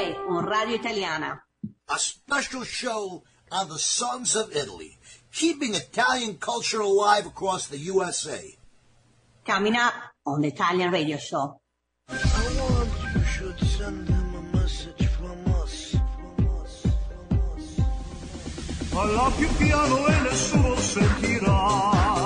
Today on Radio Italiana. A special show on the Sons of Italy, keeping Italian culture alive across the USA. Coming up on the Italian Radio Show. I want you should send him a message from us. From us. From us. Parla più piano e nessuno sentirà.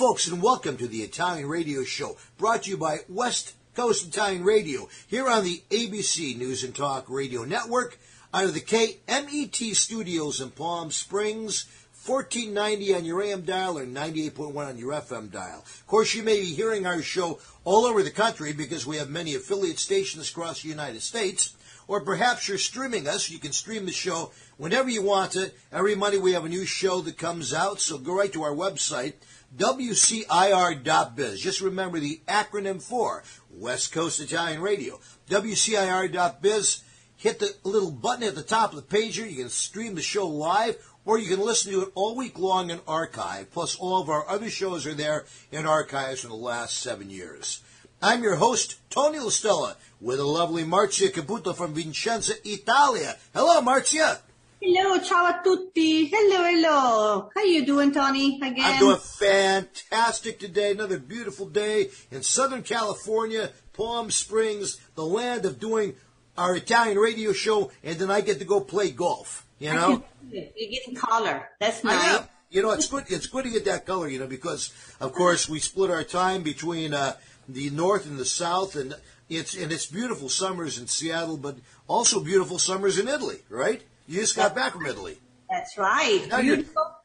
Folks, and welcome to the Italian Radio Show, brought to you by West Coast Italian Radio, here on the ABC News and Talk Radio Network, out of the KMET studios in Palm Springs, 1490 on your AM dial or 98.1 on your FM dial. Of course, you may be hearing our show all over the country because we have many affiliate stations across the United States. Or perhaps you're streaming us. You can stream the show whenever you want to. Every Monday we have a new show that comes out, so go right to our website, WCIR.biz. Just remember the acronym for West Coast Italian Radio. WCIR.biz. Hit the little button at the top of the page here. You can stream the show live, or you can listen to it all week long in archive. Plus, all of our other shows are there in archives from the last seven years. I'm your host, Tony LaStella, with the lovely Marzia Caputo from Vincenza, Italia. Hello, Marzia. Hello, ciao a tutti. Hello, hello. How you doing, Tony? Again? I'm doing fantastic today. Another beautiful day in Southern California, Palm Springs, the land of doing our Italian radio show, and then I get to go play golf. You know, You're getting color. That's nice. You know, it's good. It's good to get that color. You know, because of course we split our time between uh, the north and the south, and it's and it's beautiful summers in Seattle, but also beautiful summers in Italy. Right? You just got back from Italy. That's right. Now you're,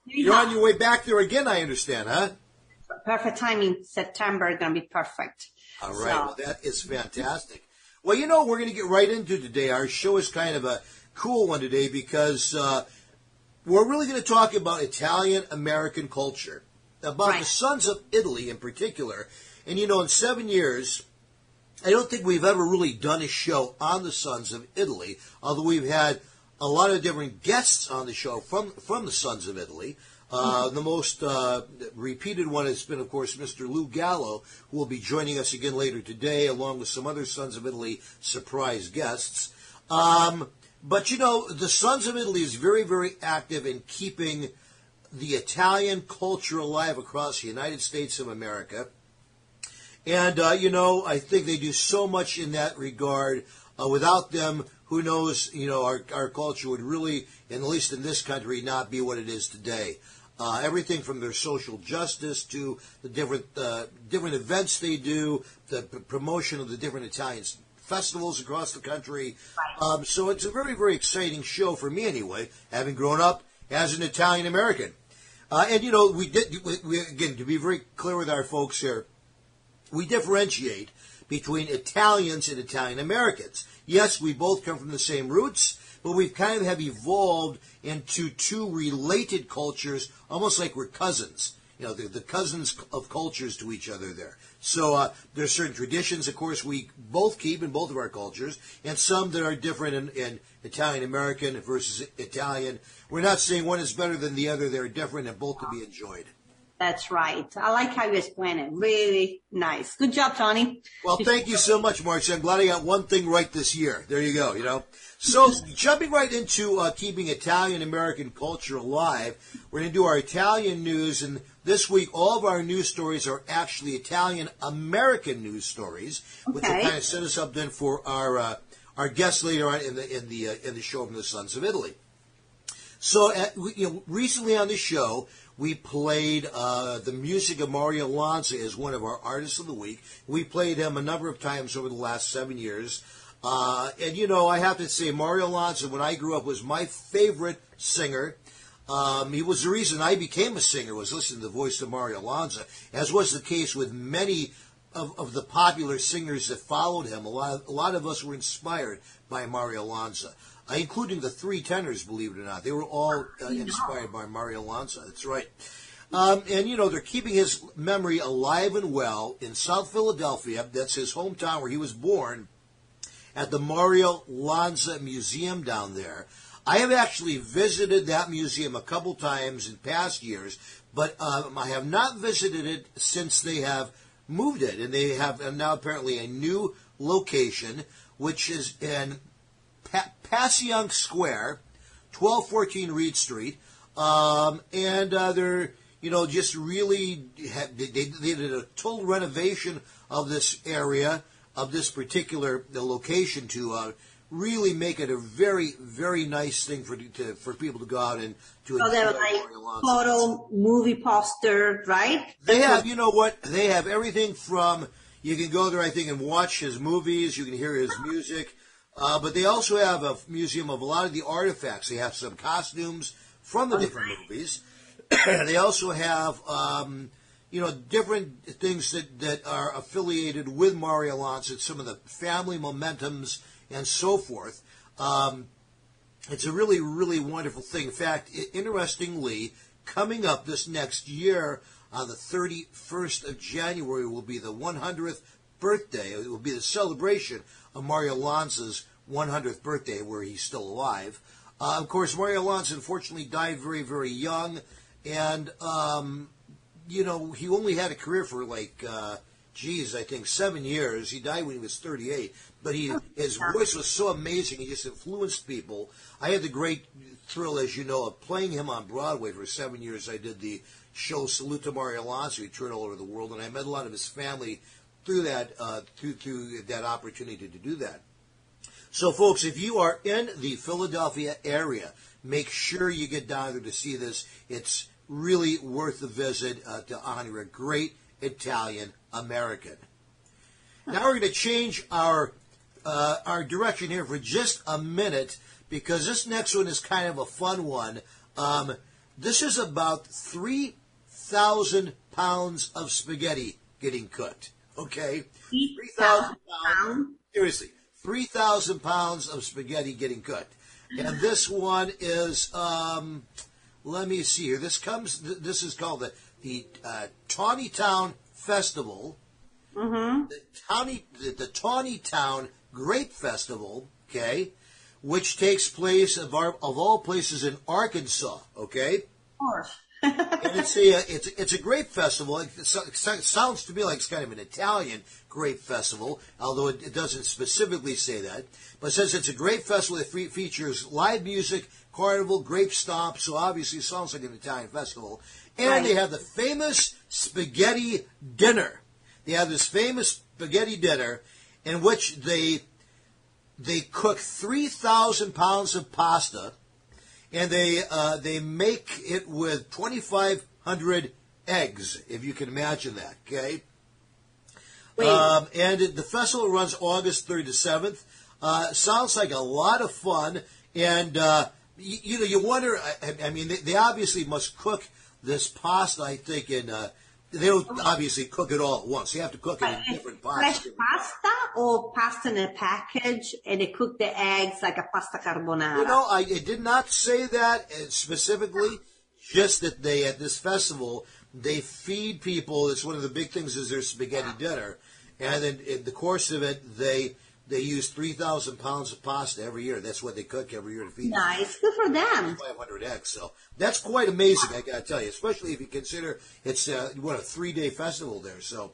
you're on your way back there again. I understand, huh? Perfect timing. September gonna be perfect. All right. So- Well, that is fantastic. Well, you know, we're going to get right into today. Our show is kind of a cool one today because uh, we're really going to talk about Italian American culture, about the Sons of Italy in particular. And, you know, in seven years, I don't think we've ever really done a show on the Sons of Italy, although we've had a lot of different guests on the show from from the Sons of Italy. Uh, the most uh, repeated one has been, of course, Mr. Lou Gallo, who will be joining us again later today, along with some other Sons of Italy surprise guests. Um, but you know, the Sons of Italy is very, very active in keeping the Italian culture alive across the United States of America. And, uh, you know, I think they do so much in that regard. Uh, without them, who knows, you know, our, our culture would really, at least in this country, not be what it is today. Uh, everything from their social justice to the different uh, different events they do, the p- promotion of the different Italian festivals across the country. Um, so it's a very, very exciting show for me anyway, having grown up as an Italian American. Uh, and you know, we did we, we, again to be very clear with our folks here we differentiate between Italians and Italian Americans. Yes, we both come from the same roots, but we've kind of have evolved into two related cultures, almost like we're cousins. You know, the, the cousins of cultures to each other there. So uh, there's certain traditions, of course, we both keep in both of our cultures, and some that are different in, in Italian American versus Italian. We're not saying one is better than the other; they're different, and both to be enjoyed. That's right. I like how you explain it. Really nice. Good job, Tony. Well, thank you so much, Marcia. I'm glad I got one thing right this year. There you go, you know. So, jumping right into uh, keeping Italian American culture alive, we're going to do our Italian news. And this week, all of our news stories are actually Italian American news stories, which will Okay. kind of set us up then for our uh, our guests later on in the in the uh, in the show from the Sons of Italy. So, uh, we, you know, recently on the show, we played uh, the music of Mario Lanza as one of our artists of the week. We played him a number of times over the last seven years. Uh, and, you know, I have to say, Mario Lanza, when I grew up, was my favorite singer. Um, he was the reason I became a singer, was listening to the voice of Mario Lanza, as was the case with many of, of the popular singers that followed him, a lot of, a lot of us were inspired by Mario Lanza, uh, including the three tenors. Believe it or not, they were all uh, inspired by Mario Lanza. That's right. Um, and you know they're keeping his memory alive and well in South Philadelphia. That's his hometown where he was born. At the Mario Lanza Museum down there. I have actually visited that museum a couple times in past years, but um, I have not visited it since they have moved it, and they have now apparently a new location, which is in pa- Passyunk Square, twelve fourteen Reed Street, um, and uh, they're you know just really they, they did a total renovation of this area of this particular the location to. Uh, Really make it a very, very nice thing for to, for people to go out and to So enjoy like photo movie poster, right? They have, you know what? They have everything from you can go there, I think, and watch his movies. You can hear his music, uh, but they also have a museum of a lot of the artifacts. They have some costumes from the different movies. they also have, um, you know, different things that that are affiliated with Mario Lanza. Some of the family momentums and so forth. Um, it's a really, really wonderful thing. In fact, interestingly, coming up this next year on the 31st of January will be the 100th birthday. It will be the celebration of Mario Lanza's 100th birthday, where he's still alive. Uh, of course, Mario Lanza unfortunately died very, very young, and um, you know he only had a career for like, uh, geez, I think seven years. He died when he was 38, but he his voice was so amazing. He just influenced people. I had the great thrill, as you know, of playing him on Broadway for seven years. I did the show Salute to Mario Lanza. He toured all over the world, and I met a lot of his family through that uh, through through that opportunity to do that. So, folks, if you are in the Philadelphia area, make sure you get down there to see this. It's really worth the visit uh, to honor a great Italian American. Now we're going to change our uh, our direction here for just a minute because this next one is kind of a fun one. Um, this is about three thousand pounds of spaghetti getting cooked. Okay, three thousand pounds. Seriously, three thousand pounds of spaghetti getting cooked, and this one is. Um, let me see here. This comes. th- This is called the the uh, Tontitown Festival. Mm-hmm. The Tawny the, the Tontitown Grape Festival. Okay, which takes place of our, of all places in Arkansas. Okay, Of course. It's a uh, it's it's a grape festival. It, so- it so- sounds to me like it's kind of an Italian grape festival, although it, doesn't specifically say that. But since it's a grape festival, it fe- features live music, carnival, grape stomp. So obviously, it sounds like an Italian festival. And Right. they have the famous spaghetti dinner. They have this famous spaghetti dinner in which they they cook three thousand pounds of pasta and they uh, they make it with 2,500 eggs, if you can imagine that. Okay, um, and the festival runs August 3rd to 7th. Uh, sounds like a lot of fun, and uh, you, you know you wonder. I, I mean, they, they obviously must cook this pasta. I think in uh, they don't obviously cook it all at once. They have to cook it in different fresh pots. pasta or pasta in a package and they cook the eggs like a pasta carbonara? You know, I it did not say that uh, specifically. Just that they at this festival they feed people. It's one of the big things is their spaghetti dinner, and then in the course of it they they use three thousand pounds of pasta every year. That's what they cook every year to feed. nice. Good for them. 500 eggs. So that's quite amazing, I got to tell you, especially if you consider it's uh, what a three day festival there. So,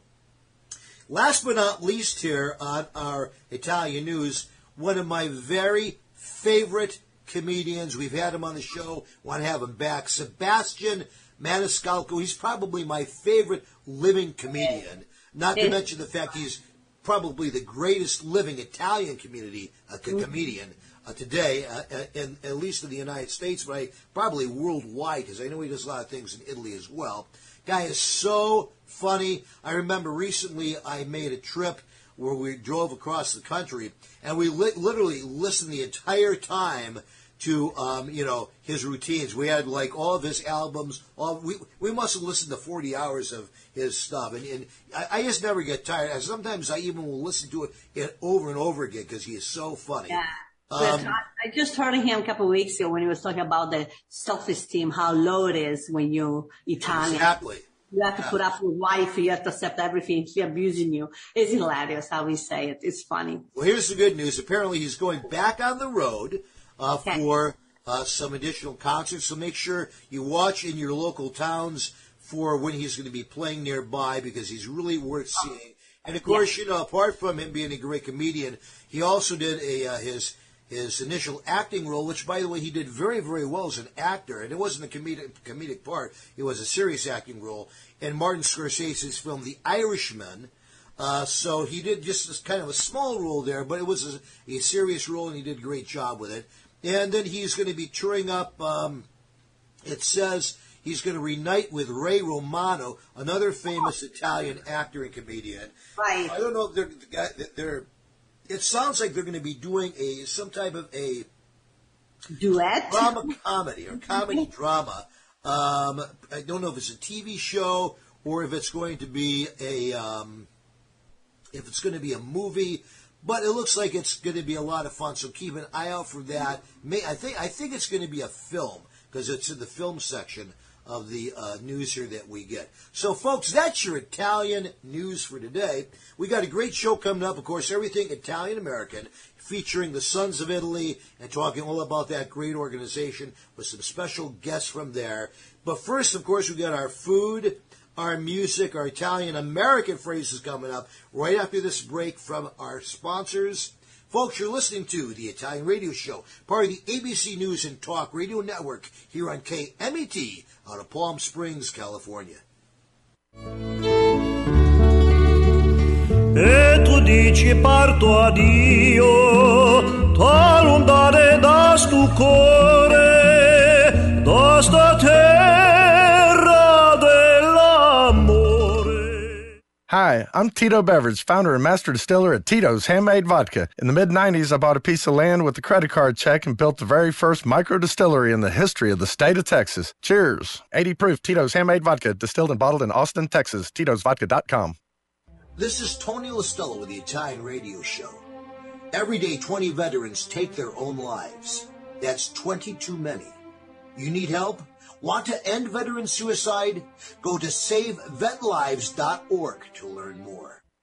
last but not least, here on our Italian news, one of my very favorite comedians. We've had him on the show. Want to have him back, Sebastian Maniscalco. He's probably my favorite living comedian. Not to mention the fact he's probably the greatest living Italian community uh, co- comedian uh, today, uh, uh, in, at least in the United States, but I, probably worldwide, because I know he does a lot of things in Italy as well. Guy is so funny. I remember recently I made a trip where we drove across the country, and we li- literally listened the entire time to um, you know his routines. We had like all of his albums. All we we must have listened to forty hours of his stuff, and, and I, I just never get tired. And sometimes I even will listen to it, it over and over again because he is so funny. Yeah. Um, I just heard him a couple of weeks ago when he was talking about the self-esteem, how low it is when you're Italian. Exactly. You have to put up with wife, you have to accept everything. She's abusing you. It's hilarious how we say it. It's funny. Well, here's the good news. Apparently, he's going back on the road uh, Okay. for uh, some additional concerts. So make sure you watch in your local towns for when he's going to be playing nearby because he's really worth seeing. And of course, you know, apart from him being a great comedian, he also did a uh, his his initial acting role, which, by the way, he did very, very well as an actor. And it wasn't a comedic comedic part; it was a serious acting role in Martin Scorsese's film The Irishman. Uh, so he did just this kind of a small role there, but it was a, a serious role, and he did a great job with it. And then he's going to be touring up. Um, it says he's going to reunite with Ray Romano, another famous Italian actor and comedian. Right. I don't know if they're they're. It sounds like they're going to be doing a some type of a Duet? drama comedy or comedy drama. Um, I don't know if it's a TV show or if it's going to be a um, if it's going to be a movie. But it looks like it's going to be a lot of fun. So keep an eye out for that. May, I think I think it's going to be a film because it's in the film section of the uh, news here that we get. So, folks, that's your Italian news for today. We got a great show coming up. Of course, everything Italian American, featuring the Sons of Italy and talking all about that great organization with some special guests from there. But first, of course, we got our food, our music, our Italian American phrases coming up right after this break from our sponsors. Folks, you're listening to the Italian Radio Show, part of the ABC News and Talk Radio Network here on KMET out of Palm Springs, California. E tu dici parto addio, t'ho lontane da stu Hi, I'm Tito Beveridge, founder and master distiller at Tito's Handmade Vodka. In the mid 90s, I bought a piece of land with a credit card check and built the very first micro distillery in the history of the state of Texas. Cheers. 80 proof Tito's Handmade Vodka, distilled and bottled in Austin, Texas. Tito'sVodka.com. This is Tony LaStella with the Italian Radio Show. Every day, 20 veterans take their own lives. That's 20 too many. You need help? Want to end veteran suicide? Go to SaveVetLives.org to learn more.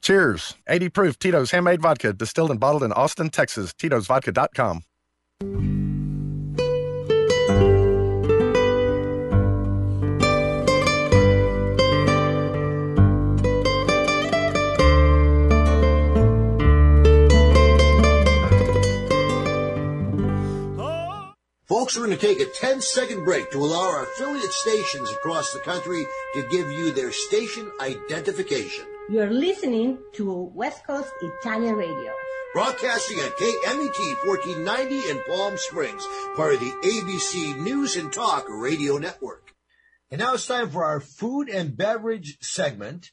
Cheers. 80 proof Tito's Handmade Vodka, distilled and bottled in Austin, Texas. Tito'sVodka.com. Folks, we're going to take a 10 second break to allow our affiliate stations across the country to give you their station identification. You're listening to West Coast Italian Radio. Broadcasting on KMET 1490 in Palm Springs, part of the ABC News and Talk Radio Network. And now it's time for our food and beverage segment.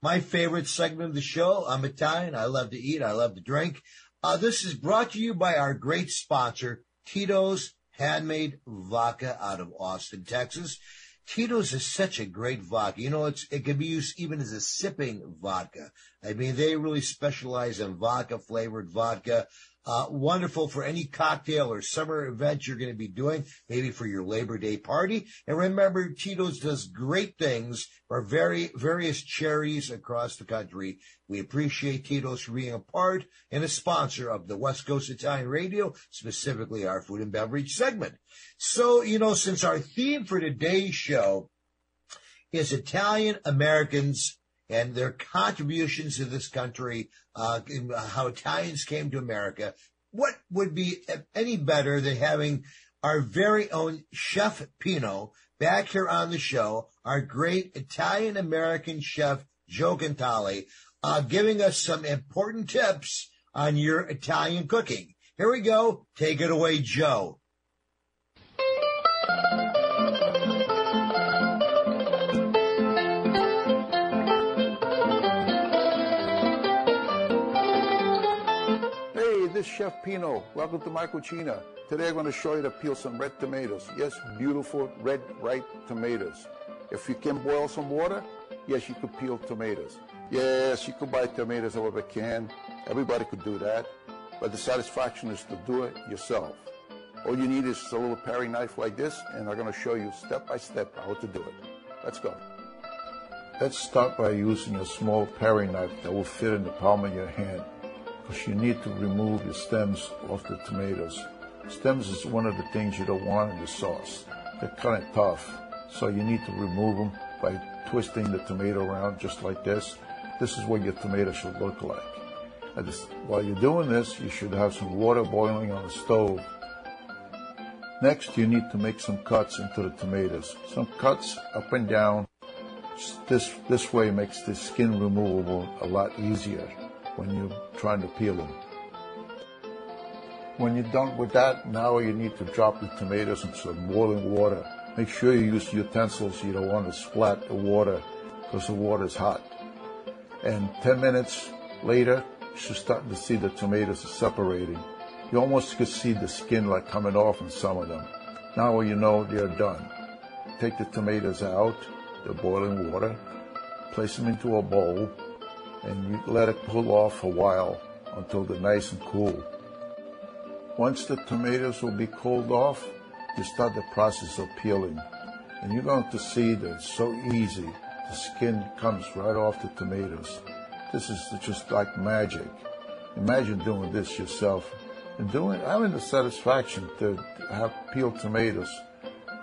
My favorite segment of the show. I'm Italian. I love to eat. I love to drink. Uh, this is brought to you by our great sponsor, Tito's Handmade Vodka out of Austin, Texas. Tito's is such a great vodka. You know, it's, it can be used even as a sipping vodka. I mean, they really specialize in vodka flavored vodka. Uh, wonderful for any cocktail or summer event you're going to be doing, maybe for your Labor Day party. And remember, Tito's does great things for very various charities across the country. We appreciate Tito's for being a part and a sponsor of the West Coast Italian Radio, specifically our food and beverage segment. So, you know, since our theme for today's show is Italian Americans and their contributions to this country, uh, in how Italians came to America. What would be any better than having our very own Chef Pino back here on the show, our great Italian American chef, Joe Cantali, uh, giving us some important tips on your Italian cooking. Here we go. Take it away, Joe. Is Chef Pino. Welcome to my cucina. Today I'm going to show you to peel some red tomatoes. Yes, beautiful red ripe tomatoes. If you can boil some water, yes, you could peel tomatoes. Yes, you could buy tomatoes a can. Everybody could do that. But the satisfaction is to do it yourself. All you need is a little paring knife like this, and I'm going to show you step by step how to do it. Let's go. Let's start by using a small paring knife that will fit in the palm of your hand because you need to remove the stems off the tomatoes. Stems is one of the things you don't want in the sauce. They're kind of tough, so you need to remove them by twisting the tomato around just like this. This is what your tomato should look like. While you're doing this, you should have some water boiling on the stove. Next, you need to make some cuts into the tomatoes. Some cuts up and down. This, this way makes the skin removable a lot easier when you're trying to peel them. When you're done with that, now you need to drop the tomatoes in some boiling water. Make sure you use utensils. You don't want to splat the water because the water is hot. And 10 minutes later, you should start to see the tomatoes are separating. You almost could see the skin like coming off in some of them. Now you know they're done. Take the tomatoes out, the boiling water, place them into a bowl, and you let it cool off a while until they're nice and cool. Once the tomatoes will be cooled off, you start the process of peeling. And you're going to see that it's so easy. The skin comes right off the tomatoes. This is just like magic. Imagine doing this yourself and doing having the satisfaction to have peeled tomatoes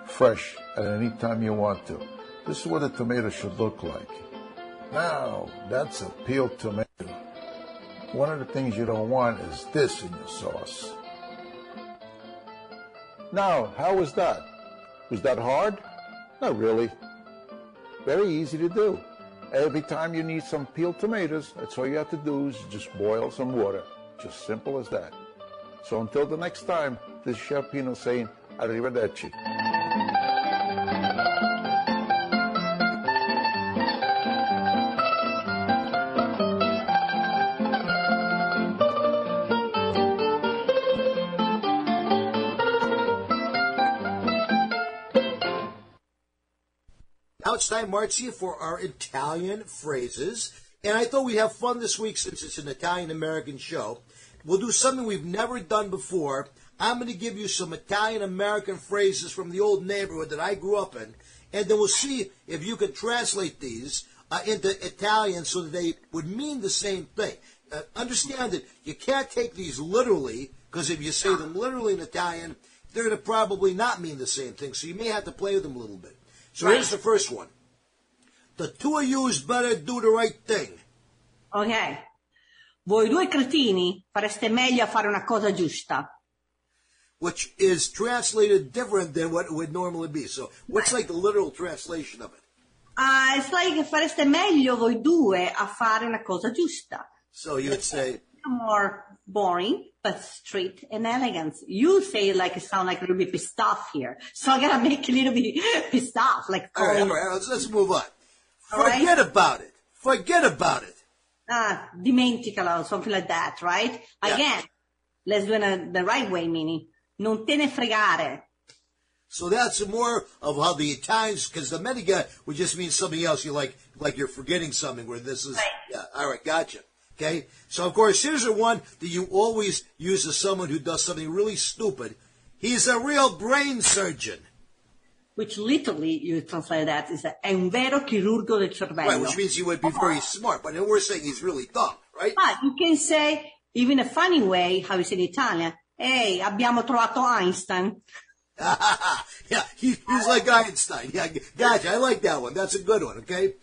fresh at any time you want to. This is what a tomato should look like. Now, that's a peeled tomato. One of the things you don't want is this in your sauce. Now, how was that? Was that hard? Not really. Very easy to do. Every time you need some peeled tomatoes, that's all you have to do is just boil some water. Just simple as that. So until the next time, this is Chef Pino saying, Arrivederci. For our Italian phrases. And I thought we'd have fun this week since it's an Italian American show. We'll do something we've never done before. I'm going to give you some Italian American phrases from the old neighborhood that I grew up in. And then we'll see if you can translate these uh, into Italian so that they would mean the same thing. Uh, understand that you can't take these literally, because if you say them literally in Italian, they're going to probably not mean the same thing. So you may have to play with them a little bit. So here's the first one. The two of yous better do the right thing. Ok. Voi due cretini fareste meglio a fare una cosa giusta. which is translated different than what it would normally be. So, what's like the literal translation of it? Ah, it's like fareste meglio voi due a fare una cosa giusta. So you would say, More boring, but straight and elegant. You say like it sound like a little bit pissed off here. So I gotta make a little bit pissed off, like all right, all oh, let's, let's move on. Right. Forget about it. Forget about it. ah, dimenticalo, something like that, right? Yeah. Again, let's do it the right way, meaning, non te ne fregare. So that's more of how the Italians, because the Mediga would just mean something else. You like, like you're forgetting something. Where this is, Right. yeah. All right, gotcha. Okay? So, of course, here's the one that you always use as someone who does something really stupid. He's a real brain surgeon. Which literally, you translate that, is un vero chirurgo del cervello. Right, which means he would be very smart, but we're saying he's really dumb, right? But you can say, even a funny way, how you say in Italian, hey, abbiamo trovato Einstein. yeah, he, he's like Einstein. Yeah, gotcha. I like that one. That's a good one, okay?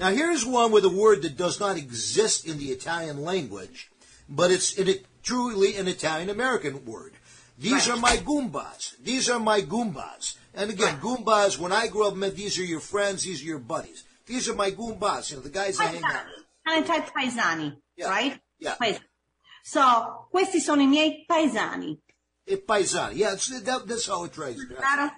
Now, here's one with a word that does not exist in the Italian language, but it's a, truly an Italian American word. These Right. are my Goombas. These are my Goombas. And again, Goombas, when I grew up, meant these are your friends, these are your buddies. These are my Goombas, you know, the guys I hang out with. Kind of type paesani, Yeah. right? Yeah. Paesani. So, questi sono i miei paesani. E paesani. Yeah, that, that's how it trades. Chiaro?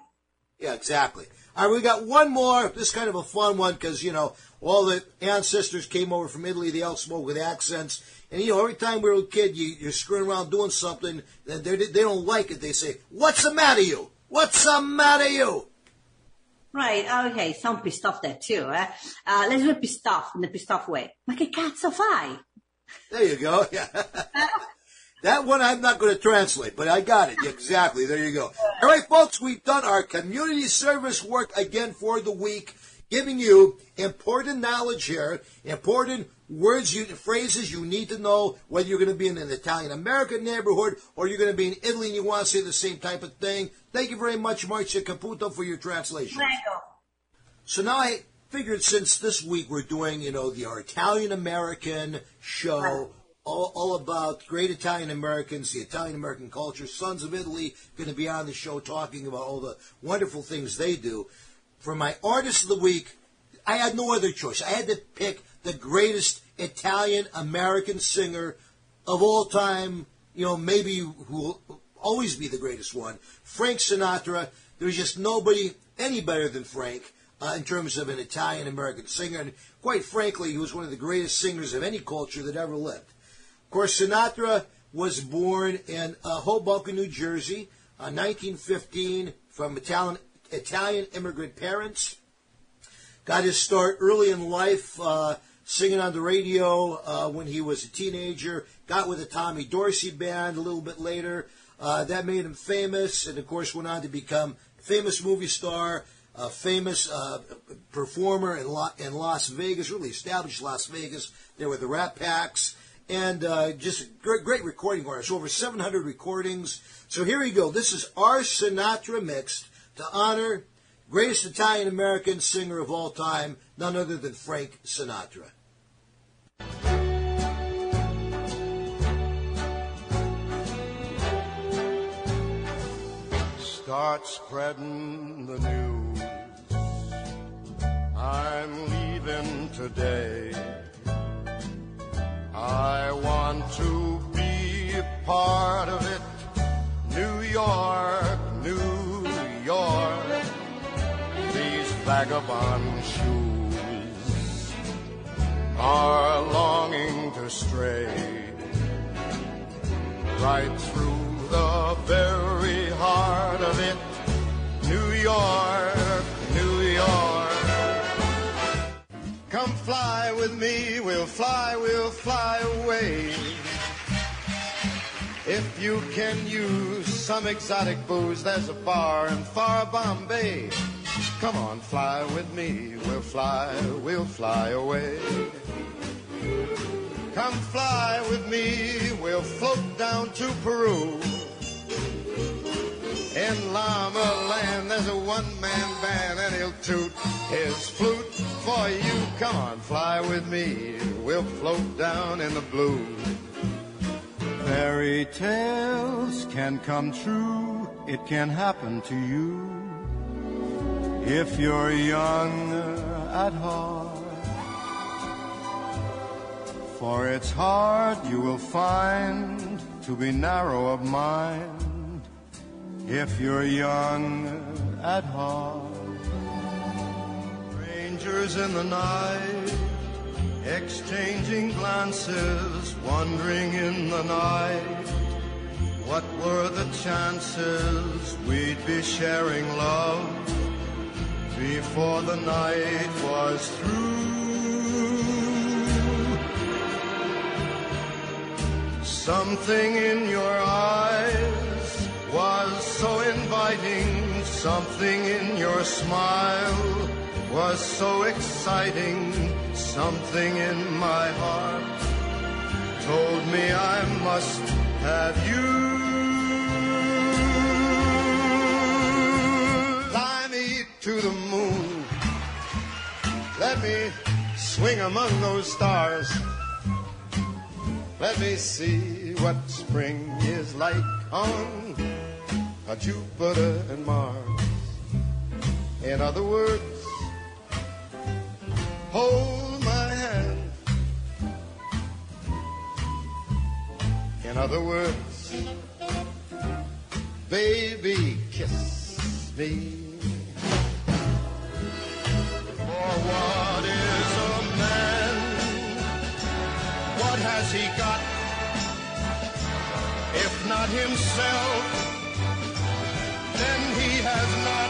Yeah, exactly. All right, we got one more. This is kind of a fun one because, you know, all the ancestors came over from Italy. They all spoke with accents. And, you know, every time we were a kid, you, you're screwing around doing something, and they, they don't like it. They say, What's the matter, you? What's the matter, you? Right, okay, sono pissed off there too, eh? Uh, let's do pissed off in the pissed off way. Ma che cazzo fai? There you go. Yeah. that one I'm not going to translate, but I got it. Exactly. There you go. All right, folks, we've done our community service work again for the week, giving you important knowledge here, important words, you, phrases you need to know, whether you're going to be in an Italian American neighborhood or you're going to be in Italy and you want to say the same type of thing. Thank you very much, Marcia Caputo, for your translation. So now I figured since this week we're doing, you know, the our Italian American show, all, all about great Italian Americans, the Italian American culture, Sons of Italy, going to be on the show talking about all the wonderful things they do. For my artist of the week, I had no other choice. I had to pick the greatest Italian American singer of all time, you know, maybe who will always be the greatest one, Frank Sinatra. There's just nobody any better than Frank uh, in terms of an Italian American singer. And quite frankly, he was one of the greatest singers of any culture that ever lived. Of course, Sinatra was born in uh, Hoboken, New Jersey, uh, 1915, from Italian, Italian immigrant parents. Got his start early in life, uh, singing on the radio uh, when he was a teenager. Got with the Tommy Dorsey band a little bit later. Uh, that made him famous, and of course went on to become famous movie star, a famous uh, performer in, La- in Las Vegas, really established Las Vegas. There were the Rat Packs, and uh, just great, great recording artist. Over 700 recordings. So here we go. This is our Sinatra mixed to honor greatest Italian American singer of all time, none other than Frank Sinatra. Start spreading the news. I'm leaving today. I want to be a part of it. New York, New York. These vagabond shoes are longing to stray right through the very heart of it. New York, New York. Come fly with me, we'll fly, we'll fly away. If you can use some exotic booze, there's a bar in far Bombay. Come on, fly with me, we'll fly, we'll fly away. Come fly with me, we'll float down to Peru. In Llama Land, there's a one-man band, and he'll toot his flute for you. Come on, fly with me, we'll float down in the blue. Fairy tales can come true, it can happen to you. If you're young at heart, for it's hard you will find to be narrow of mind if you're young at heart. Strangers in the night, exchanging glances, wandering in the night. What were the chances we'd be sharing love before the night was through? Something in your eyes was so inviting. Something in your smile was so exciting. Something in my heart told me I must have you. To the moon. Let me swing among those stars. Let me see what spring is like on Jupiter and Mars. In other words, hold my hand. In other words, baby, kiss me. For what is a man? What has he got? If not himself, then he has not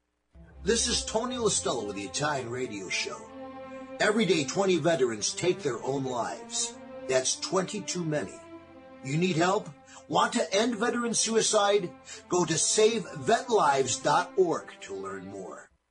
This is Tony LaStella with the Italian Radio Show. Every day, 20 veterans take their own lives. That's 20 too many. You need help? Want to end veteran suicide? Go to SaveVetLives.org to learn more.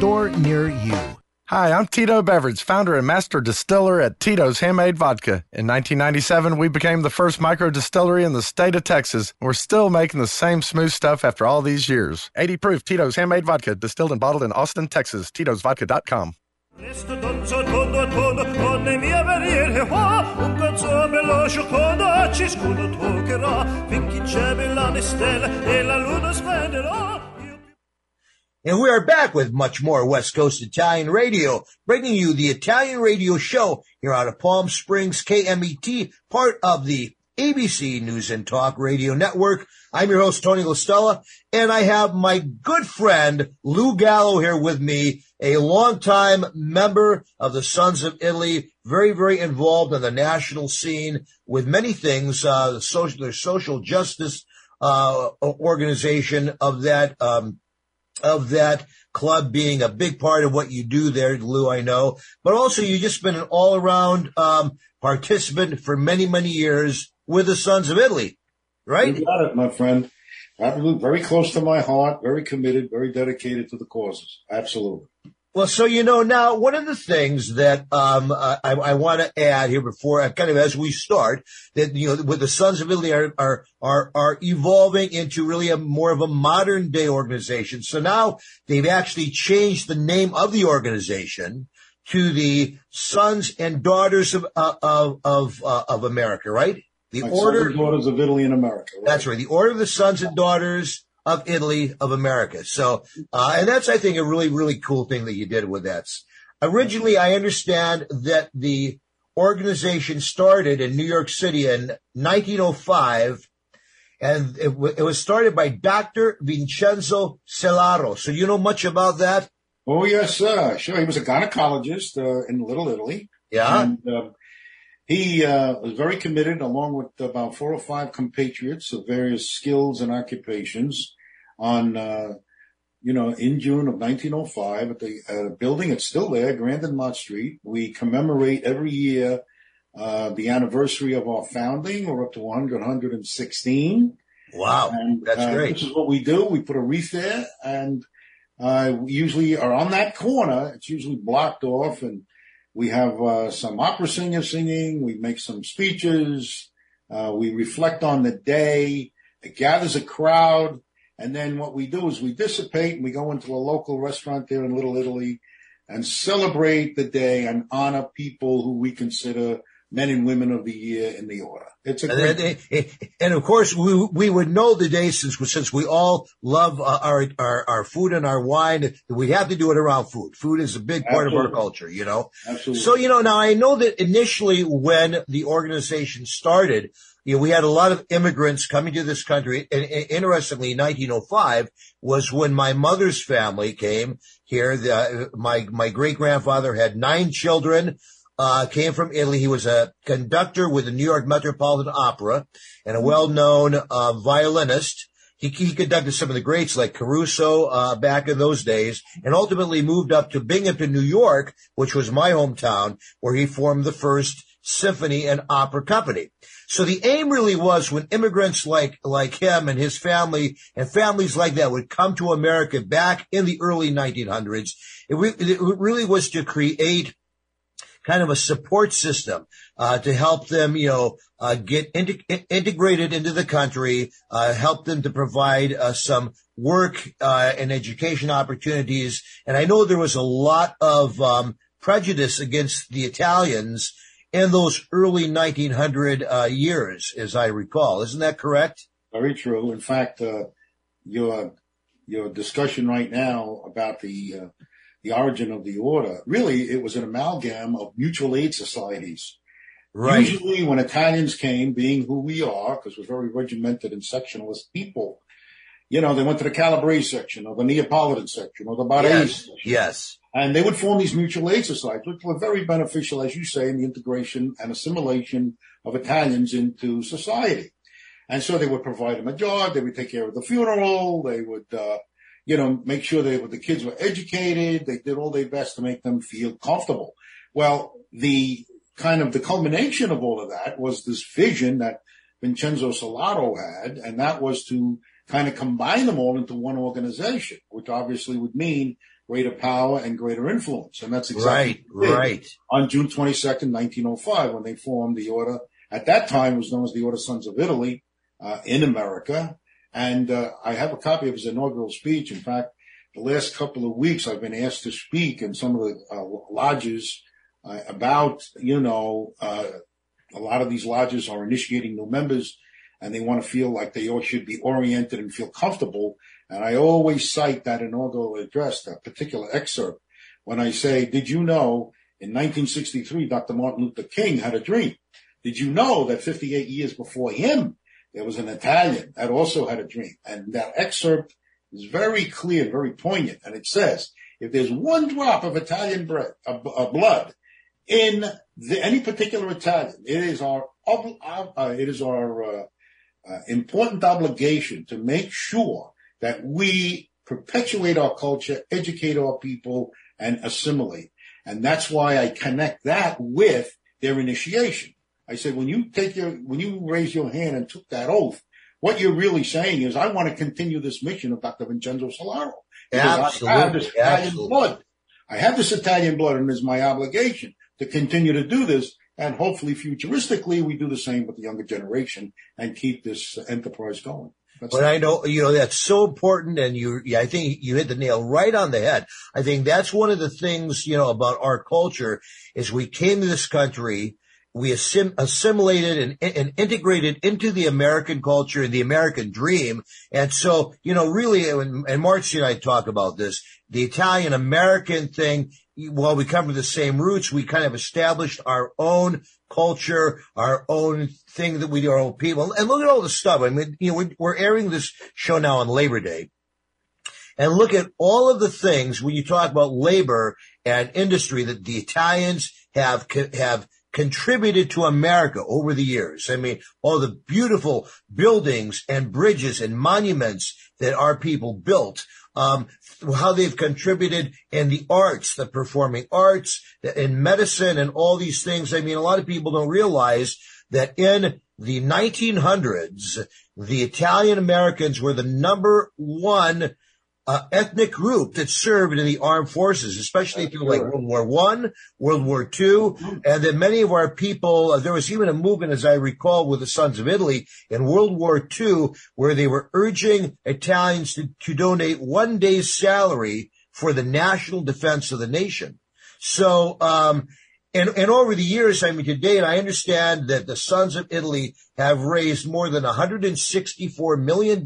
near you. Hi, I'm Tito Beveridge, founder and master distiller at Tito's Handmade Vodka. In 1997, we became the first micro distillery in the state of Texas. We're still making the same smooth stuff after all these years. 80 proof Tito's Handmade Vodka, distilled and bottled in Austin, Texas. Tito'sVodka.com. And we are back with much more West Coast Italian Radio, bringing you the Italian Radio Show here out of Palm Springs, KMET, part of the ABC News and Talk Radio Network. I'm your host, Tony LaStella, and I have my good friend Lou Gallo here with me, a longtime member of the Sons of Italy, very, very involved in the national scene with many things, uh, the social, social justice, uh, organization of that, um, of that club being a big part of what you do there, Lou, I know, but also you've just been an all around, um, participant for many, many years with the Sons of Italy, right? You got it, my friend. Absolutely, very close to my heart, very committed, very dedicated to the causes. Absolutely. Well, so you know now one of the things that um, I, I want to add here before, uh, kind of as we start, that you know, with the Sons of Italy are are are, are evolving into really a more of a modern day organization. So now they've actually changed the name of the organization to the Sons and Daughters of uh, of of, uh, of America, right? The Like Order Daughters of Italy and America. Right? That's right. The Order of the Sons and Daughters of Italy of America. So, uh, and that's, I think, a really, really cool thing that you did with that. Originally, I understand that the organization started in New York City in 1905, and it, w- it was started by Dr. Vincenzo Sellaro. So, you know much about that? Oh yes, sir. Sure, he was a gynecologist uh, in Little Italy. Yeah. And, uh, he uh, was very committed, along with about four or five compatriots of various skills and occupations, on uh, you know in June of 1905 at the uh, building. It's still there, Grand and Mott Street. We commemorate every year uh, the anniversary of our founding. We're up to 100, 116. Wow, And, that's uh, great. This is what we do. We put a wreath there, and uh, usually are on that corner. It's usually blocked off, and we have uh, some opera singers singing. We make some speeches. Uh, we reflect on the day. It gathers a crowd, and then what we do is we dissipate and we go into a local restaurant there in Little Italy and celebrate the day and honor people who we consider men and women of the year in the order. It's a And, great. then- and of course, we we would know the day since since we all love uh, our, our our food and our wine. We have to do it around food. Food is a big part of our culture, you know. Absolutely. So you know, now I know that initially when the organization started, you know, we had a lot of immigrants coming to this country. And, and interestingly, 1905 was when my mother's family came here. The, my my great grandfather had nine children uh, came from Italy. He was a conductor with the New York Metropolitan Opera and a well-known uh, violinist. He, he conducted some of the greats like Caruso uh, back in those days, and ultimately moved up to Binghamton, New York, which was my hometown, where he formed the first symphony and opera company. So the aim really was when immigrants like like him and his family and families like that would come to America back in the early 1900s. It, re- it really was to create kind of a support system uh, to help them, you know, uh, get inte- in- integrated into the country, uh, help them to provide uh, some work uh, and education opportunities. And I know there was a lot of um, prejudice against the Italians in those early 1900 uh, years, as I recall. Isn't that correct? Very true. In fact, your your discussion right now about the uh, the origin of the order really it was an amalgam of mutual aid societies. Right. Usually, when Italians came, being who we are, because we're very regimented and sectionalist people, you know, they went to the Calabrese section or the Neapolitan section or the Barese Yes. section. Yes. And they would form these mutual aid societies, which were very beneficial, as you say, in the integration and assimilation of Italians into society. And so they would provide them a job. They would take care of the funeral. They would, uh, you know, make sure that the kids were educated. They did all their best to make them feel comfortable. Well, the kind of the culmination of all of that was this vision that Vincenzo Sellaro had, and that was to kind of combine them all into one organization, which obviously would mean greater power and greater influence. And that's exactly Right. what they did Right. on June 22nd, 1905, when they formed the order. At that time, was known as the Order Sons of Italy uh, in America. And uh, I have a copy of his inaugural speech. In fact, the last couple of weeks, I've been asked to speak in some of the uh, lodges uh, about, you know, uh, a lot of these lodges are initiating new members and they want to feel like they all should be oriented and feel comfortable. And I always cite that inaugural address, that particular excerpt, when I say, did you know in 1963, Dr. Martin Luther King had a dream? Did you know that 58 years before him, there was an Italian that also had a dream? And that excerpt is very clear, very poignant. And it says, if there's one drop of Italian bread, blood in the, any particular Italian, it is our, uh, it is our, uh, uh, important obligation to make sure that we perpetuate our culture, educate our people, and assimilate. And that's why I connect that with their initiation. I said, when you take your, when you raise your hand and took that oath, what you're really saying is, I want to continue this mission of Dr. Vincenzo Sellaro. Because I have this Italian Absolutely. blood. I have this Italian blood and it's my obligation to continue to do this. And hopefully futuristically, we do the same with the younger generation and keep this enterprise going. That's But I know, you know, that's so important. And you, yeah, I think you hit the nail right on the head. I think that's one of the things, you know, about our culture is we came to this country, we assim- assimilated and, and integrated into the American culture and the American dream. And so, you know, really, and, Marcy and I talk about this, the Italian American thing, while we come from the same roots, we kind of established our own culture, our own thing that we do, our own people. And look at all the stuff. I mean, you know, we're, we're airing this show now on Labor Day. and look at all of the things when you talk about labor and industry that the Italians have have contributed to America over the years. I mean, all the beautiful buildings and bridges and monuments that our people built. Um, how they've contributed in the arts, the performing arts, in medicine, and all these things. I mean, a lot of people don't realize that in the 1900s, the Italian Americans were the number one uh, ethnic group that served in the armed forces, especially through like World War One, World War Two, and that many of our people. Uh, there was even a movement, as I recall, with the Sons of Italy in World War Two, where they were urging Italians to, to donate one day's salary for the national defense of the nation. So, um, and, and over the years, I mean, today, and I understand that the Sons of Italy have raised more than $164 million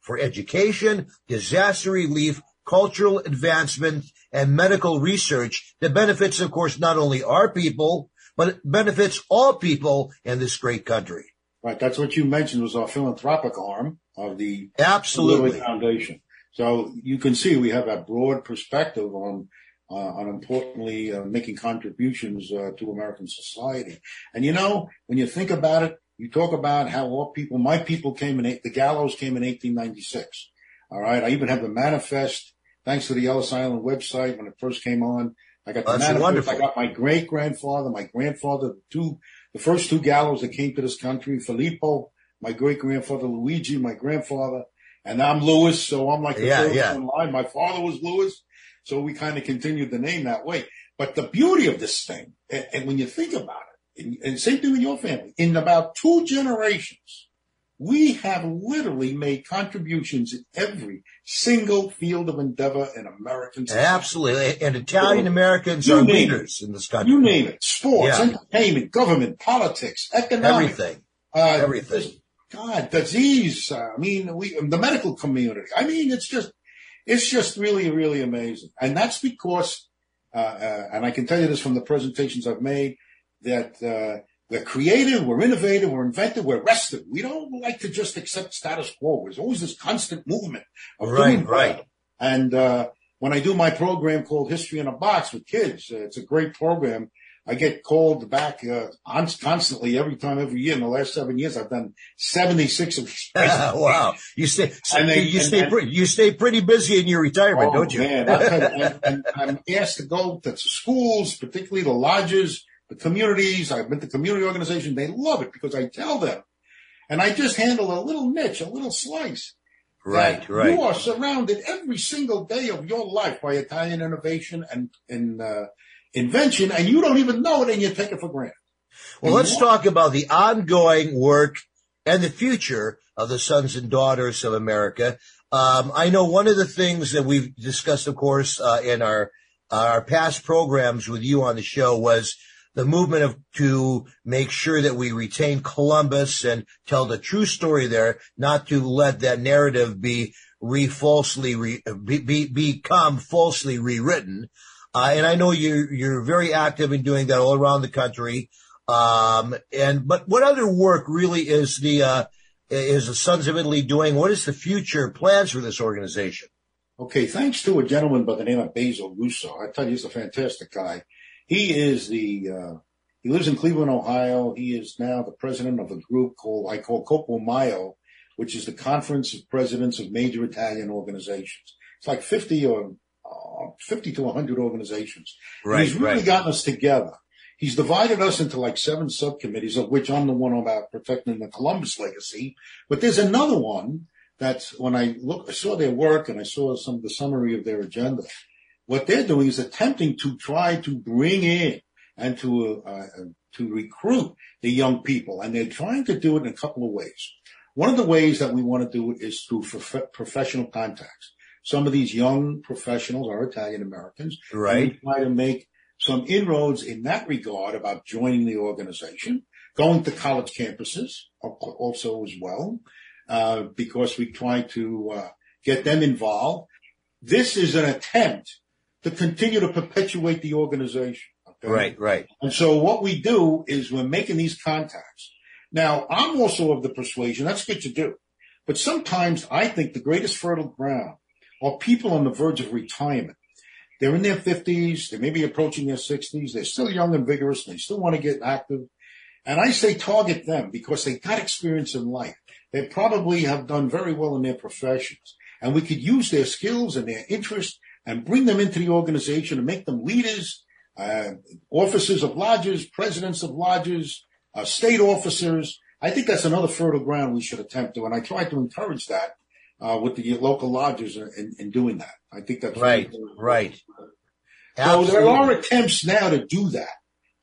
for education, disaster relief, cultural advancement, and medical research that benefits, of course, not only our people, but it benefits all people in this great country. Right. That's what you mentioned was our philanthropic arm of the Absolutely. Foundation. So you can see we have a broad perspective on uh, on importantly uh, making contributions uh, to American society. And you know, when you think about it, you talk about how all people, my people came in, the Gallos came in 1896. All right. I even have the manifest, thanks to the Ellis Island website when it first came on. I got the manifest. wonderful. I got my great grandfather, my grandfather, the two, the first two Gallos that came to this country, Filippo, my great grandfather, Luigi, my grandfather, and I'm Lewis. So I'm like the Yeah, third yeah. in line. My father was Lewis. So we kind of continued the name that way. But the beauty of this thing, and, and when you think about it, and, and same thing with your family, in about two generations, we have literally made contributions in every single field of endeavor in American society. Absolutely. And Italian Americans are leaders in this country. You name it. Sports, Yeah. entertainment, government, politics, economics. Everything. Uh, Everything. God, disease. Uh, I mean, we, the medical community. I mean, it's just, it's just really, really amazing. And that's because, uh, uh, and I can tell you this from the presentations I've made, that, uh, we're creative, we're innovative, we're inventive, we're restive. We don't like to just accept status quo. There's always this constant movement of Right, right. And, uh, when I do my program called History in a Box with kids, uh, it's a great program. I get called back uh, on- constantly every time, every year. In the last seven years, I've done 76 of these. wow. You stay, And they- you and- stay, and- pretty, you stay pretty busy in your retirement, Oh, don't you? Man, tell you, and, and I'm asked to go to schools, particularly the lodges, the communities. I've been to community organizations. They love it because I tell them, and I just handle a little niche, a little slice. right, right. You are surrounded every single day of your life by Italian innovation and, and uh, invention, and you don't even know it, and you take it for granted. Well, let's talk about the ongoing work and the future of the sons and daughters of America. Um, I know one of the things that we've discussed, of course, uh, in our our past programs with you on the show was the movement of to make sure that we retain Columbus and tell the true story there, not to let that narrative be re falsely re, be, be, become falsely rewritten. Uh, and I know you're you're very active in doing that all around the country. Um, and but what other work really is the uh, is the Sons of Italy doing? What is the future plans for this organization? Okay, thanks to a gentleman by the name of Basil Russo. I tell you, he's a fantastic guy. He is the, uh, he lives in Cleveland, Ohio. He is now the president of a group called, I call COPOMIO, which is the Conference of Presidents of Major Italian Organizations. It's like 50 or, uh, 50 to 100 organizations. And Right, he's really right. gotten us together. He's divided us into like seven subcommittees, of which I'm the one about protecting the Columbus legacy. But there's another one that's when I look, I saw their work and I saw some of the summary of their agenda. What they're doing is attempting to try to bring in and to uh, uh, to recruit the young people, and they're trying to do it in a couple of ways. One of the ways that we want to do it is through prof- professional contacts. Some of these young professionals are Italian Americans, Right. we try to make some inroads in that regard about joining the organization, going to college campuses also as well, uh, because we try to uh, get them involved. This is an attempt to continue to perpetuate the organization. okay? Right, right. And so what we do is we're making these contacts. Now, I'm also of the persuasion that's good to do, but sometimes I think the greatest fertile ground are people on the verge of retirement. They're in their 50s, they may be approaching their 60s, they're still young and vigorous, they still want to get active. And I say target them because they got experience in life. They probably have done very well in their professions. And we could use their skills and their interests and bring them into the organization and make them leaders, uh, officers of lodges, presidents of lodges, uh, state officers. I think that's another fertile ground we should attempt to. And I try to encourage that uh, with the local lodges in, in doing that. I think that's Right, right. So there are attempts now to do that.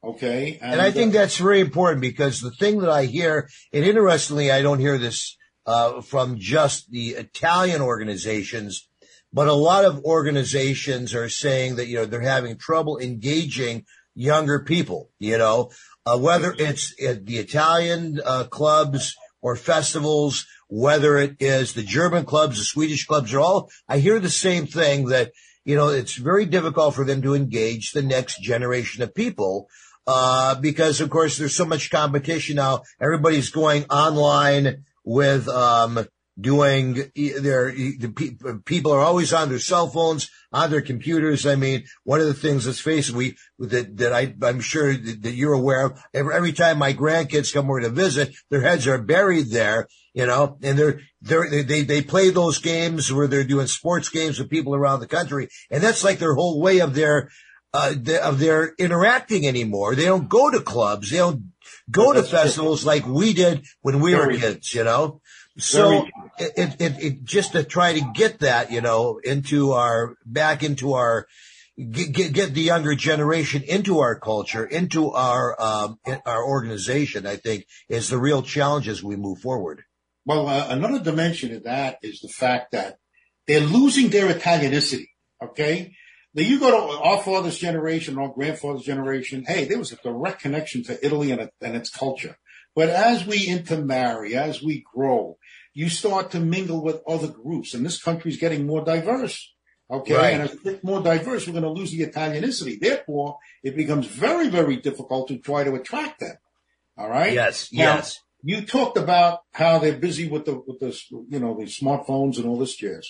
Okay. And I think uh, that's very important because the thing that I hear, and interestingly, I don't hear this uh, from just the Italian organizations, but a lot of organizations are saying that you know they're having trouble engaging younger people. You know, uh, whether it's the Italian uh, clubs or festivals, whether it is the German clubs, the Swedish clubs, are all. I hear the same thing that you know it's very difficult for them to engage the next generation of people uh, because of course there's so much competition now. Everybody's going online with, um, doing their, the pe- people are always on their cell phones, on their computers. I mean, one of the things, let's face it, we, that, that I, I'm sure that, that you're aware of, every, every time my grandkids come over to visit, their heads are buried there, you know, and they're, they're, they, they, they play those games where they're doing sports games with people around the country. And that's like their whole way of their, uh, the, of their interacting anymore. They don't go to clubs. They don't go to festivals like we did when we were kids, you know? So it, it, it, it, just to try to get that, you know, into our, back into our, get, get, get the younger generation into our culture, into our, um, our organization, I think is the real challenge as we move forward. Well, uh, another dimension of that is the fact that they're losing their Italianicity. Okay. Now you go to our father's generation, our grandfather's generation. Hey, there was a direct connection to Italy and, and its culture. But as we intermarry, as we grow, you start to mingle with other groups and this country is getting more diverse. Okay. Right. And as it gets more diverse, we're going to lose the Italianicity. Therefore, it becomes very, very difficult to try to attract them. All right. Yes, Now, yes. You talked about how they're busy with the with the you know the smartphones and all this jazz.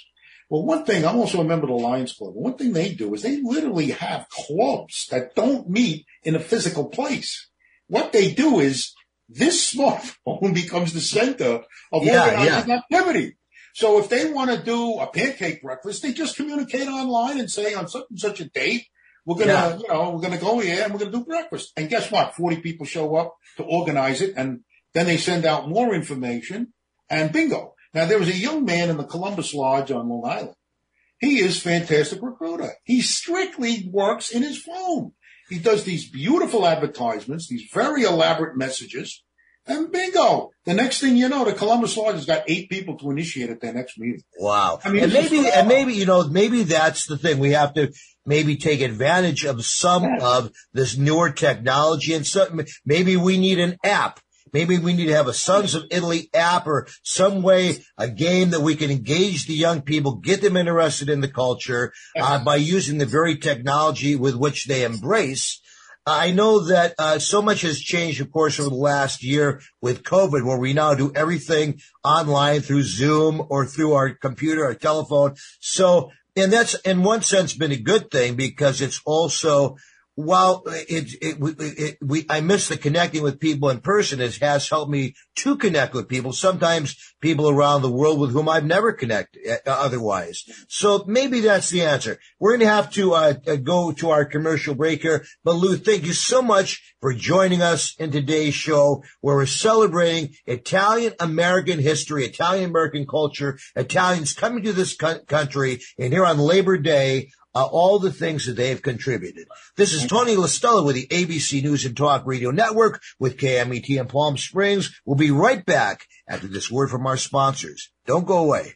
Well, one thing I'm also a member of the Lions Club. One thing they do is they literally have clubs that don't meet in a physical place. What they do is this smartphone becomes the center of Yeah, organizing activity. So if they want to do a pancake breakfast, they just communicate online and say on such and such a date, we're gonna, Yeah. you know, we're gonna go here and we're gonna do breakfast. And guess what? 40 people show up to organize it and then they send out more information and bingo. Now there was a young man in the Columbus Lodge on Long Island. He is fantastic recruiter. He strictly works in his phone. He does these beautiful advertisements, these very elaborate messages, and bingo. The next thing you know, the Columbus Lodge has got eight people to initiate at their next meeting. Wow. I mean, and maybe, just- and maybe, you know, maybe that's the thing. We have to maybe take advantage of some of this newer technology and some, maybe we need an app. Maybe we need to have a Sons of Italy app or some way, a game that we can engage the young people, get them interested in the culture, uh, by using the very technology with which they embrace. I know that uh, so much has changed, of course, over the last year with COVID, where we now do everything online through Zoom or through our computer or telephone. So, and that's in one sense been a good thing because it's also while it, it, it, we I miss the connecting with people in person. It has helped me to connect with people. Sometimes people around the world with whom I've never connected uh, otherwise. So maybe that's the answer. We're going to have to uh, uh, go to our commercial break here. But Lou, thank you so much for joining us in today's show where we're celebrating Italian American history, Italian American culture, Italians coming to this co- country and here on Labor Day uh, all the things that they have contributed. This is Tony LaStella with the ABC News and Talk Radio Network with KMET in Palm Springs. We'll be right back after this word from our sponsors. Don't go away.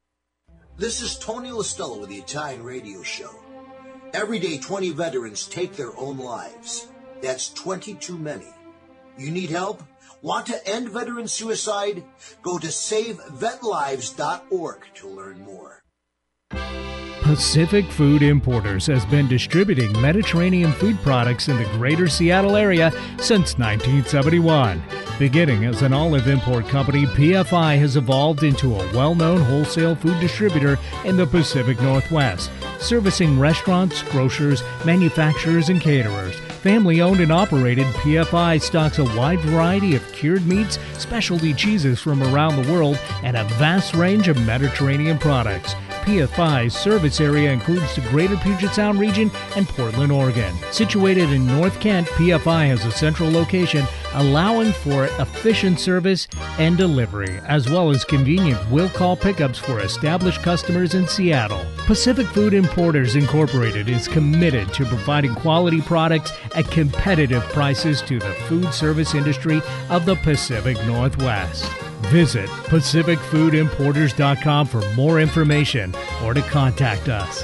This is Tony LaStella with the Italian Radio Show. Every day, 20 veterans take their own lives. That's 20 too many. You need help? Want to end veteran suicide? Go to SaveVetLives.org to learn more. Pacific Food Importers has been distributing Mediterranean food products in the greater Seattle area since 1971. Beginning as an olive import company, PFI has evolved into a well known wholesale food distributor in the Pacific Northwest, servicing restaurants, grocers, manufacturers, and caterers. Family owned and operated, PFI stocks a wide variety of cured meats, specialty cheeses from around the world, and a vast range of Mediterranean products. PFI's service area includes the greater Puget Sound region and Portland, Oregon. Situated in North Kent, PFI has a central location allowing for efficient service and delivery, as well as convenient will call pickups for established customers in Seattle. Pacific Food Importers Incorporated is committed to providing quality products at competitive prices to the food service industry of the Pacific Northwest. Visit PacificFoodImporters.com for more information or to contact us.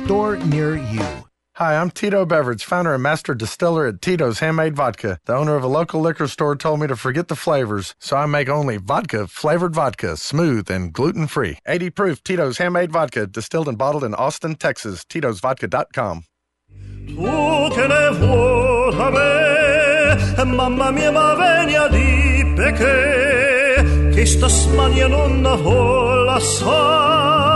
store near you. Hi, I'm Tito Beveridge, founder and master distiller at Tito's Handmade Vodka. The owner of a local liquor store told me to forget the flavors, so I make only vodka flavored vodka, smooth and gluten free. 80 proof Tito's Handmade Vodka, distilled and bottled in Austin, Texas. Tito'sVodka.com. Tu che ne vuoi da me, mamma mia ma venia di perché, che sta smania non la sa.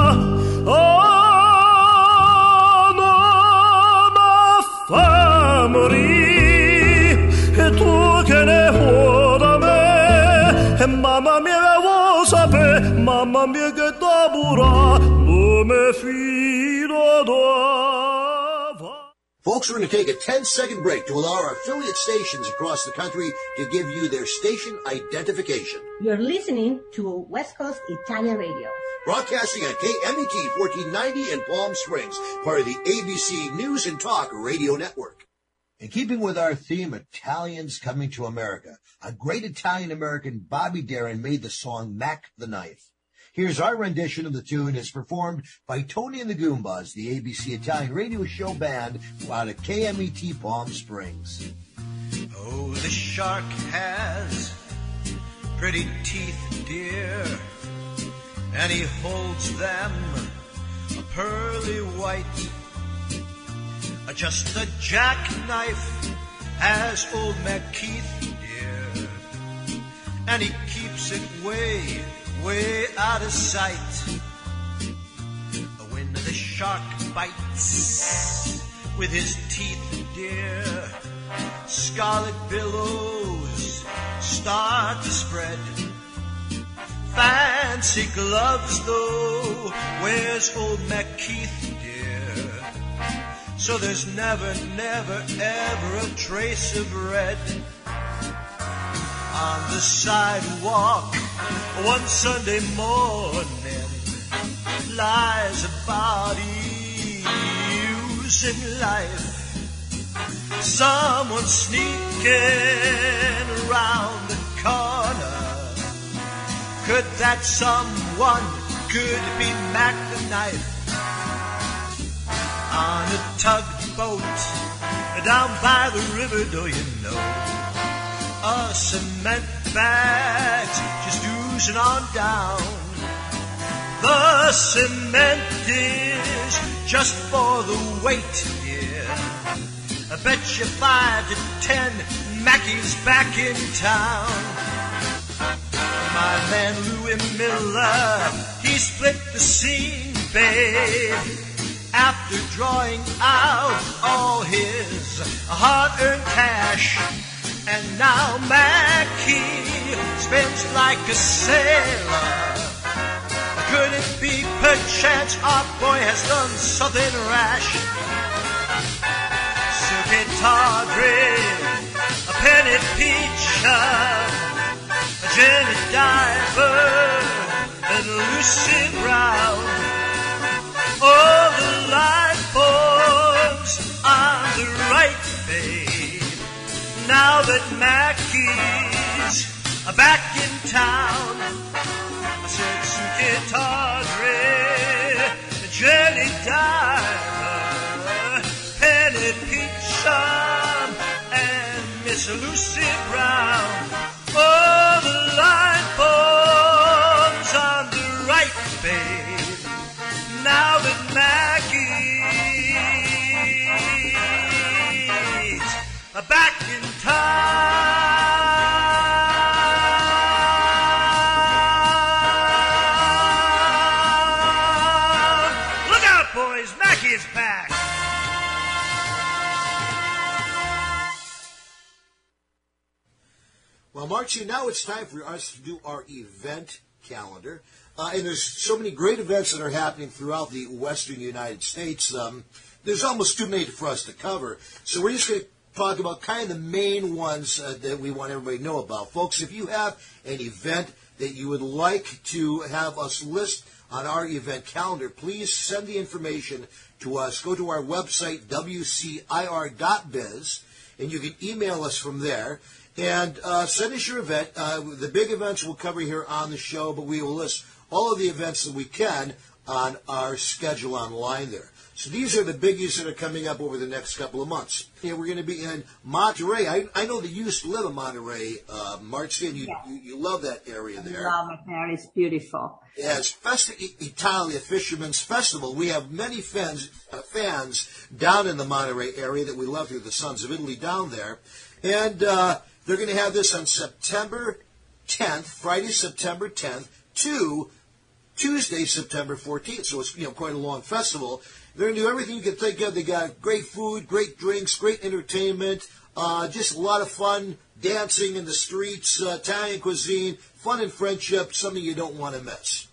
Folks, we're going to take a 10 second break to allow our affiliate stations across the country to give you their station identification. You're listening to West Coast Italian Radio. Broadcasting on KMET 1490 in Palm Springs, part of the ABC News and Talk Radio Network. In keeping with our theme, Italians coming to America, a great Italian American, Bobby Darin, made the song Mack the Knife. Here's our rendition of the tune as performed by Tony and the Goombas, the ABC Italian radio show band out of KMET Palm Springs. Oh, the shark has pretty teeth, dear, and he holds them a pearly white. Uh, Just a jackknife has old Macheath, dear, and he keeps it way, way out of sight. When the shark bites with his teeth, dear, scarlet billows start to spread. Fancy gloves, though, where's old Macheath, dear? So there's never, never, ever a trace of red on the sidewalk one Sunday morning lies a body using life. Someone sneaking around the corner. Could that someone could be Mack the Knife on a tugboat down by the river? Do you know? A cement bags just oozing on down. The cement is just for the weight, dear. I bet you five to ten Mackey's back in town. My man Louis Miller, he split the scene, babe. After drawing out all his hard-earned cash, and now Mackey spends like a sailor. Could it be perchance our boy has done something rash? Sukey Tawdry, a penny peach, a Jenny Diver, and Lucy Brown. All the light bulbs on the right, babe. Now that Mackey's back in town, I said, Sukey Tawdry, Jenny Diver, Penny Peachum, and Miss Lucy Brown. All the light bulbs on the right, babe. Now that Maggie's back in town. Look out, boys, Mackie is back. Well, Marcy, now it's time for us to do our event calendar. Uh, and there's so many great events that are happening throughout the western United States. Um, there's almost too many for us to cover. So we're just going to talk about kind of the main ones uh, that we want everybody to know about. Folks, if you have an event that you would like to have us list on our event calendar, please send the information to us. Go to our website, wcir.biz, and you can email us from there. And uh, send us your event. Uh, the big events we'll cover here on the show, but we will list all of the events that we can on our schedule online there. So these are the biggies that are coming up over the next couple of months. Yeah, we're going to be in Monterey. I, I know that you used to live in Monterey, uh, and you, Yes. you, you love that area there. Wow, my hair is beautiful. As Festa Italia Fisherman's Festival, we have many fans, uh, fans down in the Monterey area that we love here, the Sons of Italy down there. And uh, they're going to have this on September 10th, Friday, September 10th, to Tuesday, September 14th. So it's you know quite a long festival. They're going to do everything you can think of. They got great food, great drinks, great entertainment, uh, just a lot of fun, dancing in the streets, uh, Italian cuisine, fun and friendship, something you don't want to miss.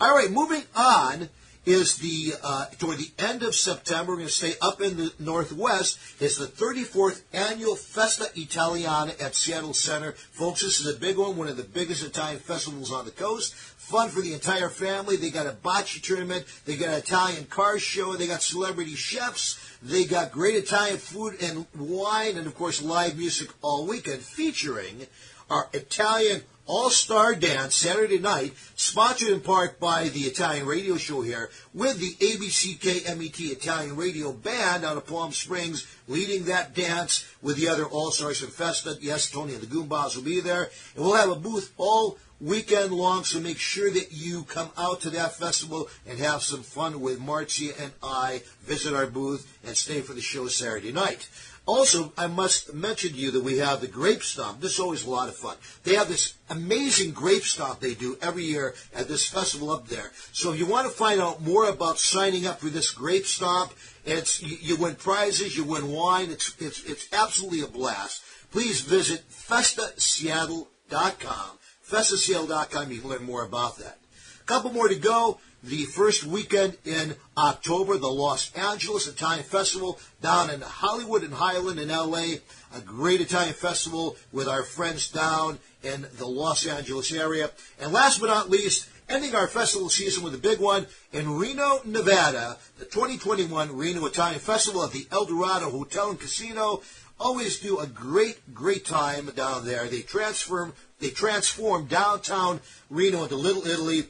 All right, moving on is the uh, toward the end of September. We're going to stay up in the Northwest. Is the 34th annual Festa Italiana at Seattle Center, folks. This is a big one, one of the biggest Italian festivals on the coast. Fun for the entire family. They got a bocce tournament. They got an Italian car show. They got celebrity chefs. They got great Italian food and wine, and of course live music all weekend, featuring our Italian all-Star Dance Saturday night, sponsored in part by the Italian radio show here, with the ABCKMET E Italian Radio Band out of Palm Springs, leading that dance with the other All-Stars from Festa. Yes, Tony and the Goombas will be there. And we'll have a booth all weekend long, so make sure that you come out to that festival and have some fun with Marcia and I, visit our booth, and stay for the show Saturday night. Also, I must mention to you that we have the Grape Stomp. This is always a lot of fun. They have this amazing Grape Stomp they do every year at this festival up there. So if you want to find out more about signing up for this Grape Stomp, it's you, you win prizes, you win wine. It's it's it's absolutely a blast. Please visit festaseattle.com. Festaseattle.com. You can learn more about that. A couple more to go. The first weekend in October, the Los Angeles Italian Festival down in Hollywood and Highland in LA. A great Italian festival with our friends down in the Los Angeles area. And last but not least, ending our festival season with a big one in Reno, Nevada, the 2021 Reno Italian Festival at the El Dorado Hotel and Casino. Always do a great, great time down there. They transform, they transform downtown Reno into Little Italy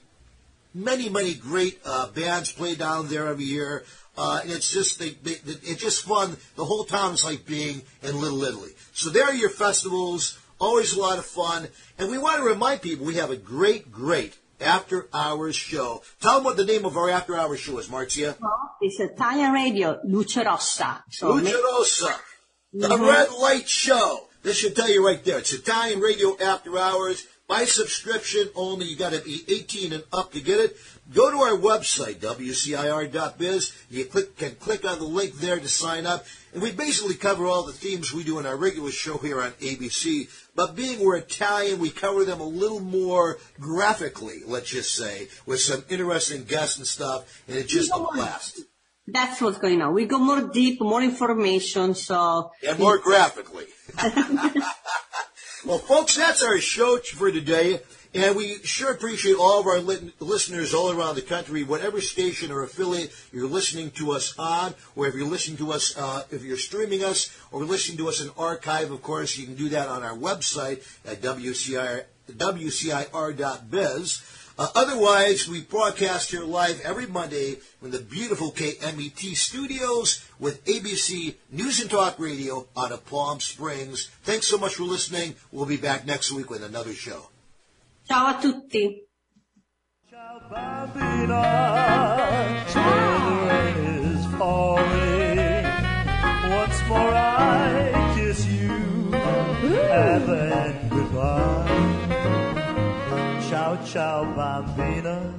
many, many great uh, bands play down there every year. Uh, and it's just they, they, it's just fun. The whole town is like being in Little Italy. So there are your festivals. Always a lot of fun. And we want to remind people we have a great, great After Hours Show. Tell them what the name of our After Hours Show is, Marcia. It's Italian radio, Luce Rossa. So Luce Rossa, the Mhm. Red Light Show. This should tell you right there. It's Italian Radio After Hours. By subscription only. You got to be 18 and up to get it. Go to our website, wcir.biz. You click, can click on the link there to sign up. And we basically cover all the themes we do in our regular show here on ABC. But being we're Italian, we cover them a little more graphically, let's just say, with some interesting guests and stuff. And it's just a blast. That's what's going on. We go more deep, more information. So and more graphically. well, folks, that's our show for today. And we sure appreciate all of our listeners all around the country, whatever station or affiliate you're listening to us on, or if you're listening to us, uh, if you're streaming us, or listening to us in archive, of course, you can do that on our website at WCIR, WCIR.biz. Uh, otherwise, we broadcast here live every Monday from the beautiful KMET studios with ABC News and Talk Radio out of Palm Springs. Thanks so much for listening. We'll be back next week with another show. ciao a tutti. Bambina, Ciao,